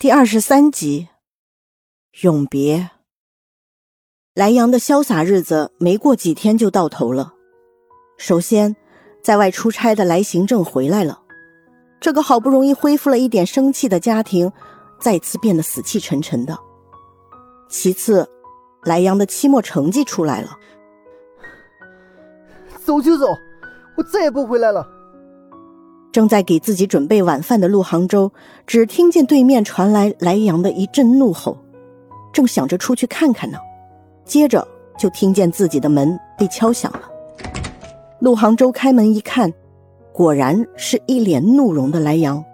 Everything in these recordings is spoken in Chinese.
第二十三集，永别。莱阳的潇洒日子没过几天就到头了。首先，在外出差的来行政回来了，这个好不容易恢复了一点生气的家庭，再次变得死气沉沉的。其次，莱阳的期末成绩出来了。走就走，我再也不回来了。正在给自己准备晚饭的陆杭州，只听见对面传来莱阳的一阵怒吼，正想着出去看看呢，接着就听见自己的门被敲响了。陆杭州开门一看，果然是一脸怒容的莱阳。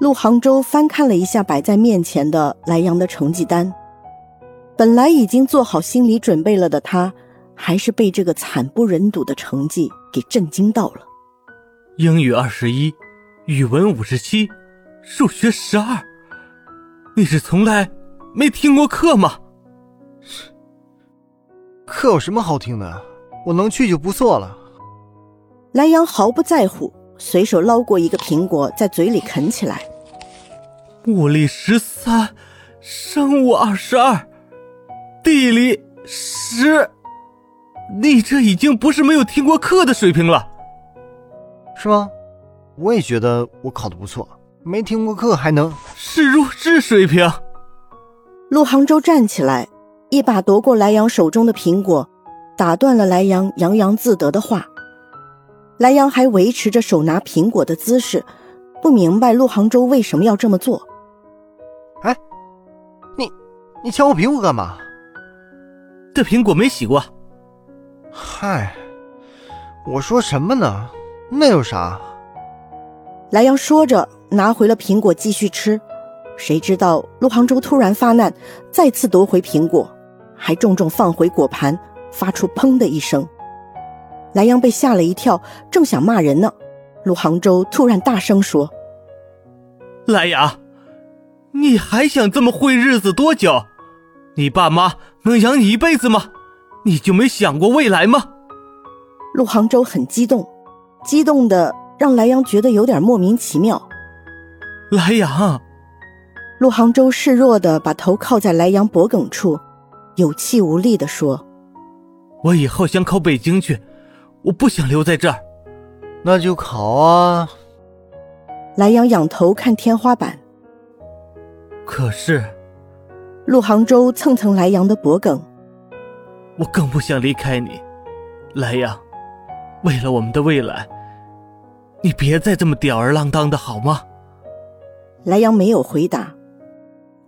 陆杭州翻看了一下摆在面前的莱阳的成绩单，本来已经做好心理准备了的他。还是被这个惨不忍睹的成绩给震惊到了。英语二十一，语文五十七，数学十二。你是从来没听过课吗？课有什么好听的？我能去就不错了。莱阳毫不在乎，随手捞过一个苹果，在嘴里啃起来。物理十三，生物二十二，地理十。你这已经不是没有听过课的水平了，是吗？我也觉得我考的不错，没听过课还能是弱智水平。陆杭州站起来，一把夺过莱阳手中的苹果，打断了莱阳洋洋自得的话。莱阳还维持着手拿苹果的姿势，不明白陆杭州为什么要这么做。哎，你你抢我苹果干嘛？这苹果没洗过。嗨，我说什么呢？那有啥？莱阳说着，拿回了苹果继续吃。谁知道陆杭州突然发难，再次夺回苹果，还重重放回果盘，发出“砰”的一声。莱阳被吓了一跳，正想骂人呢，陆杭州突然大声说：“莱阳，你还想这么混日子多久？你爸妈能养你一辈子吗？”你就没想过未来吗？陆杭州很激动，激动的让莱阳觉得有点莫名其妙。莱阳，陆杭州示弱的把头靠在莱阳脖颈处，有气无力的说：“我以后想考北京去，我不想留在这儿。”那就考啊！莱阳仰头看天花板。可是，陆杭州蹭蹭莱阳的脖颈。我更不想离开你，莱阳。为了我们的未来，你别再这么吊儿郎当的好吗？莱阳没有回答，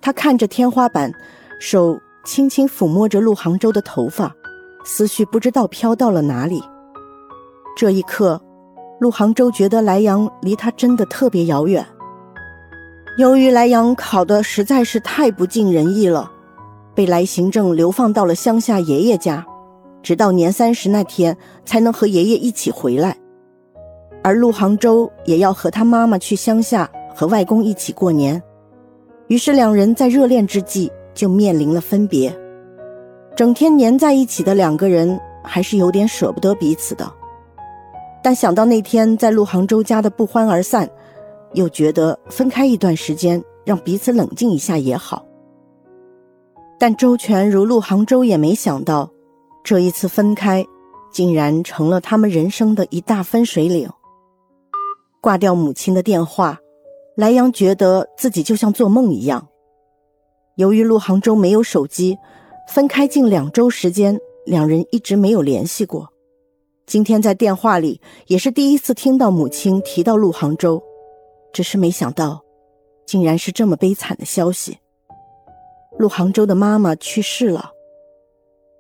他看着天花板，手轻轻抚摸着陆杭州的头发，思绪不知道飘到了哪里。这一刻，陆杭州觉得莱阳离他真的特别遥远。由于莱阳考的实在是太不尽人意了。被来行政流放到了乡下爷爷家，直到年三十那天才能和爷爷一起回来。而陆杭州也要和他妈妈去乡下和外公一起过年，于是两人在热恋之际就面临了分别。整天黏在一起的两个人还是有点舍不得彼此的，但想到那天在陆杭州家的不欢而散，又觉得分开一段时间让彼此冷静一下也好。但周全如陆杭州也没想到，这一次分开，竟然成了他们人生的一大分水岭。挂掉母亲的电话，莱阳觉得自己就像做梦一样。由于陆杭州没有手机，分开近两周时间，两人一直没有联系过。今天在电话里也是第一次听到母亲提到陆杭州，只是没想到，竟然是这么悲惨的消息。陆杭州的妈妈去世了，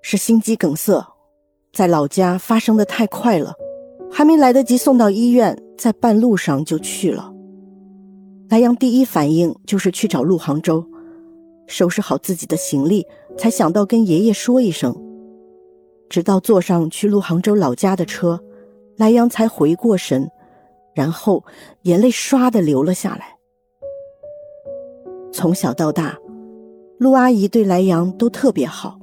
是心肌梗塞，在老家发生的太快了，还没来得及送到医院，在半路上就去了。莱阳第一反应就是去找陆杭州，收拾好自己的行李，才想到跟爷爷说一声。直到坐上去陆杭州老家的车，莱阳才回过神，然后眼泪唰的流了下来。从小到大。陆阿姨对莱阳都特别好。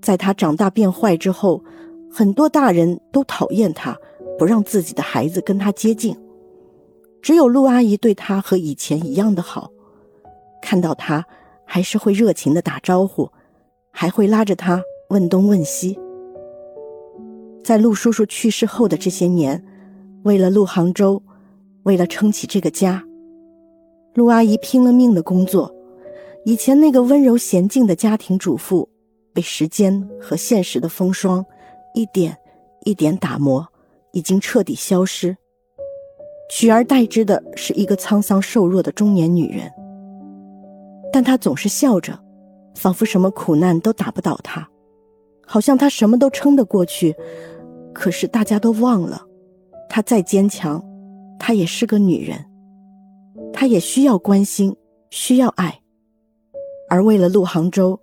在他长大变坏之后，很多大人都讨厌他，不让自己的孩子跟他接近。只有陆阿姨对他和以前一样的好，看到他还是会热情的打招呼，还会拉着他问东问西。在陆叔叔去世后的这些年，为了陆杭州，为了撑起这个家，陆阿姨拼了命的工作。以前那个温柔娴静的家庭主妇，被时间和现实的风霜一点一点打磨，已经彻底消失。取而代之的是一个沧桑瘦弱的中年女人。但她总是笑着，仿佛什么苦难都打不倒她，好像她什么都撑得过去。可是大家都忘了，她再坚强，她也是个女人，她也需要关心，需要爱。而为了陆杭州，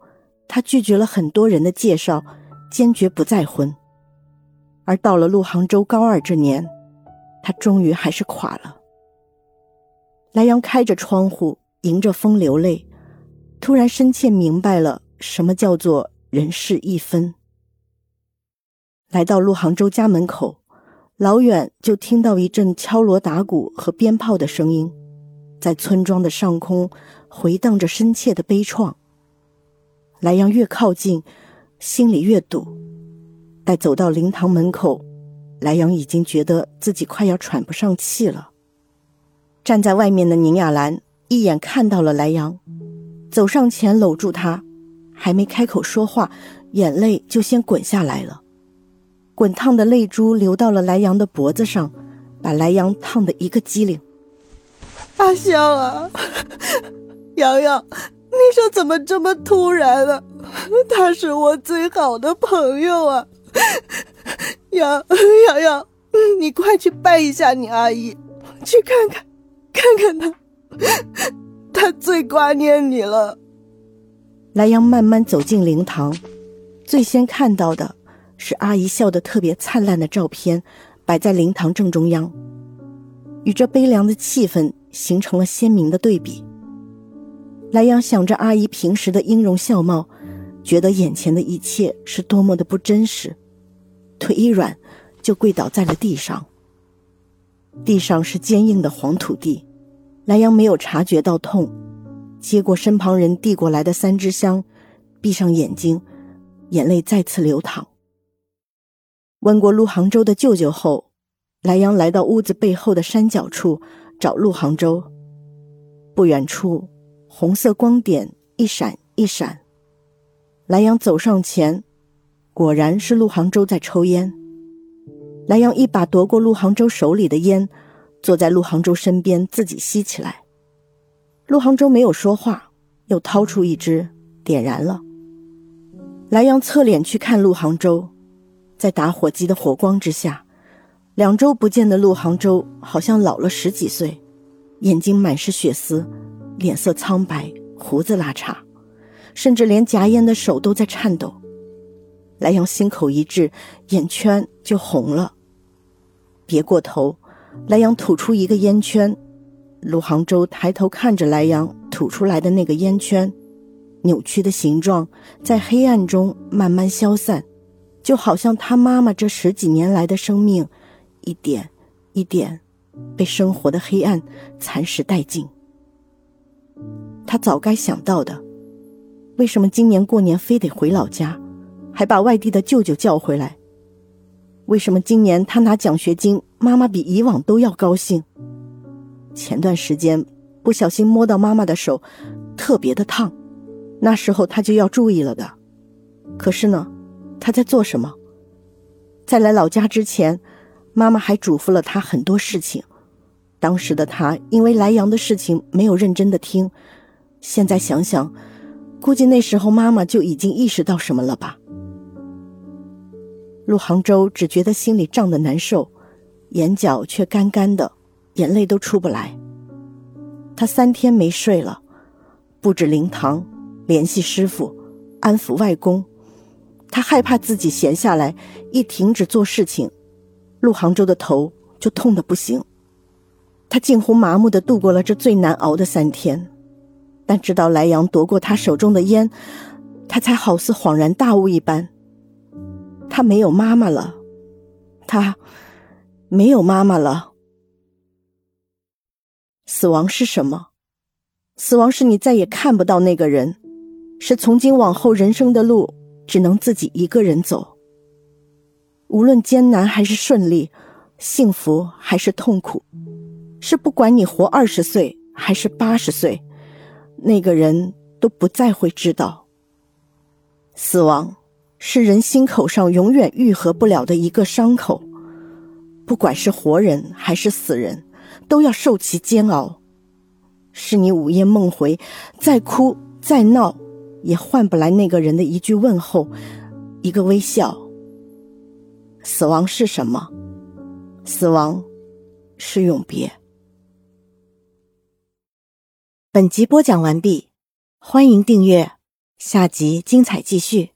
他拒绝了很多人的介绍，坚决不再婚。而到了陆杭州高二这年，他终于还是垮了。莱阳开着窗户，迎着风流泪，突然深切明白了什么叫做人事一分。来到陆杭州家门口，老远就听到一阵敲锣打鼓和鞭炮的声音，在村庄的上空。回荡着深切的悲怆。莱阳越靠近，心里越堵。待走到灵堂门口，莱阳已经觉得自己快要喘不上气了。站在外面的宁雅兰一眼看到了莱阳，走上前搂住他，还没开口说话，眼泪就先滚下来了。滚烫的泪珠流到了莱阳的脖子上，把莱阳烫得一个机灵。阿香啊！洋洋，你说怎么这么突然啊？他是我最好的朋友啊！洋洋洋，你快去拜一下你阿姨，去看看，看看他，他最挂念你了。莱阳慢慢走进灵堂，最先看到的是阿姨笑得特别灿烂的照片，摆在灵堂正中央，与这悲凉的气氛形成了鲜明的对比。莱阳想着阿姨平时的音容笑貌，觉得眼前的一切是多么的不真实，腿一软，就跪倒在了地上。地上是坚硬的黄土地，莱阳没有察觉到痛，接过身旁人递过来的三支香，闭上眼睛，眼泪再次流淌。问过陆杭州的舅舅后，莱阳来到屋子背后的山脚处找陆杭州，不远处。红色光点一闪一闪，莱阳走上前，果然是陆杭州在抽烟。莱阳一把夺过陆杭州手里的烟，坐在陆杭州身边自己吸起来。陆杭州没有说话，又掏出一支点燃了。莱阳侧脸去看陆杭州，在打火机的火光之下，两周不见的陆杭州好像老了十几岁，眼睛满是血丝。脸色苍白，胡子拉碴，甚至连夹烟的手都在颤抖。莱阳心口一滞，眼圈就红了。别过头，莱阳吐出一个烟圈。陆杭州抬头看着莱阳吐出来的那个烟圈，扭曲的形状在黑暗中慢慢消散，就好像他妈妈这十几年来的生命，一点一点被生活的黑暗蚕食殆尽。他早该想到的，为什么今年过年非得回老家，还把外地的舅舅叫回来？为什么今年他拿奖学金，妈妈比以往都要高兴？前段时间不小心摸到妈妈的手，特别的烫，那时候他就要注意了的。可是呢，他在做什么？在来老家之前，妈妈还嘱咐了他很多事情，当时的他因为莱阳的事情没有认真的听。现在想想，估计那时候妈妈就已经意识到什么了吧。陆杭州只觉得心里胀得难受，眼角却干干的，眼泪都出不来。他三天没睡了，布置灵堂，联系师傅，安抚外公。他害怕自己闲下来，一停止做事情，陆杭州的头就痛得不行。他近乎麻木的度过了这最难熬的三天。但直到莱阳夺过他手中的烟，他才好似恍然大悟一般。他没有妈妈了，他没有妈妈了。死亡是什么？死亡是你再也看不到那个人，是从今往后人生的路只能自己一个人走。无论艰难还是顺利，幸福还是痛苦，是不管你活二十岁还是八十岁，那个人都不再会知道。死亡是人心口上永远愈合不了的一个伤口，不管是活人还是死人，都要受其煎熬。是你午夜梦回，再哭再闹，也换不来那个人的一句问候，一个微笑。死亡是什么？死亡是永别。本集播讲完毕，欢迎订阅，下集精彩继续。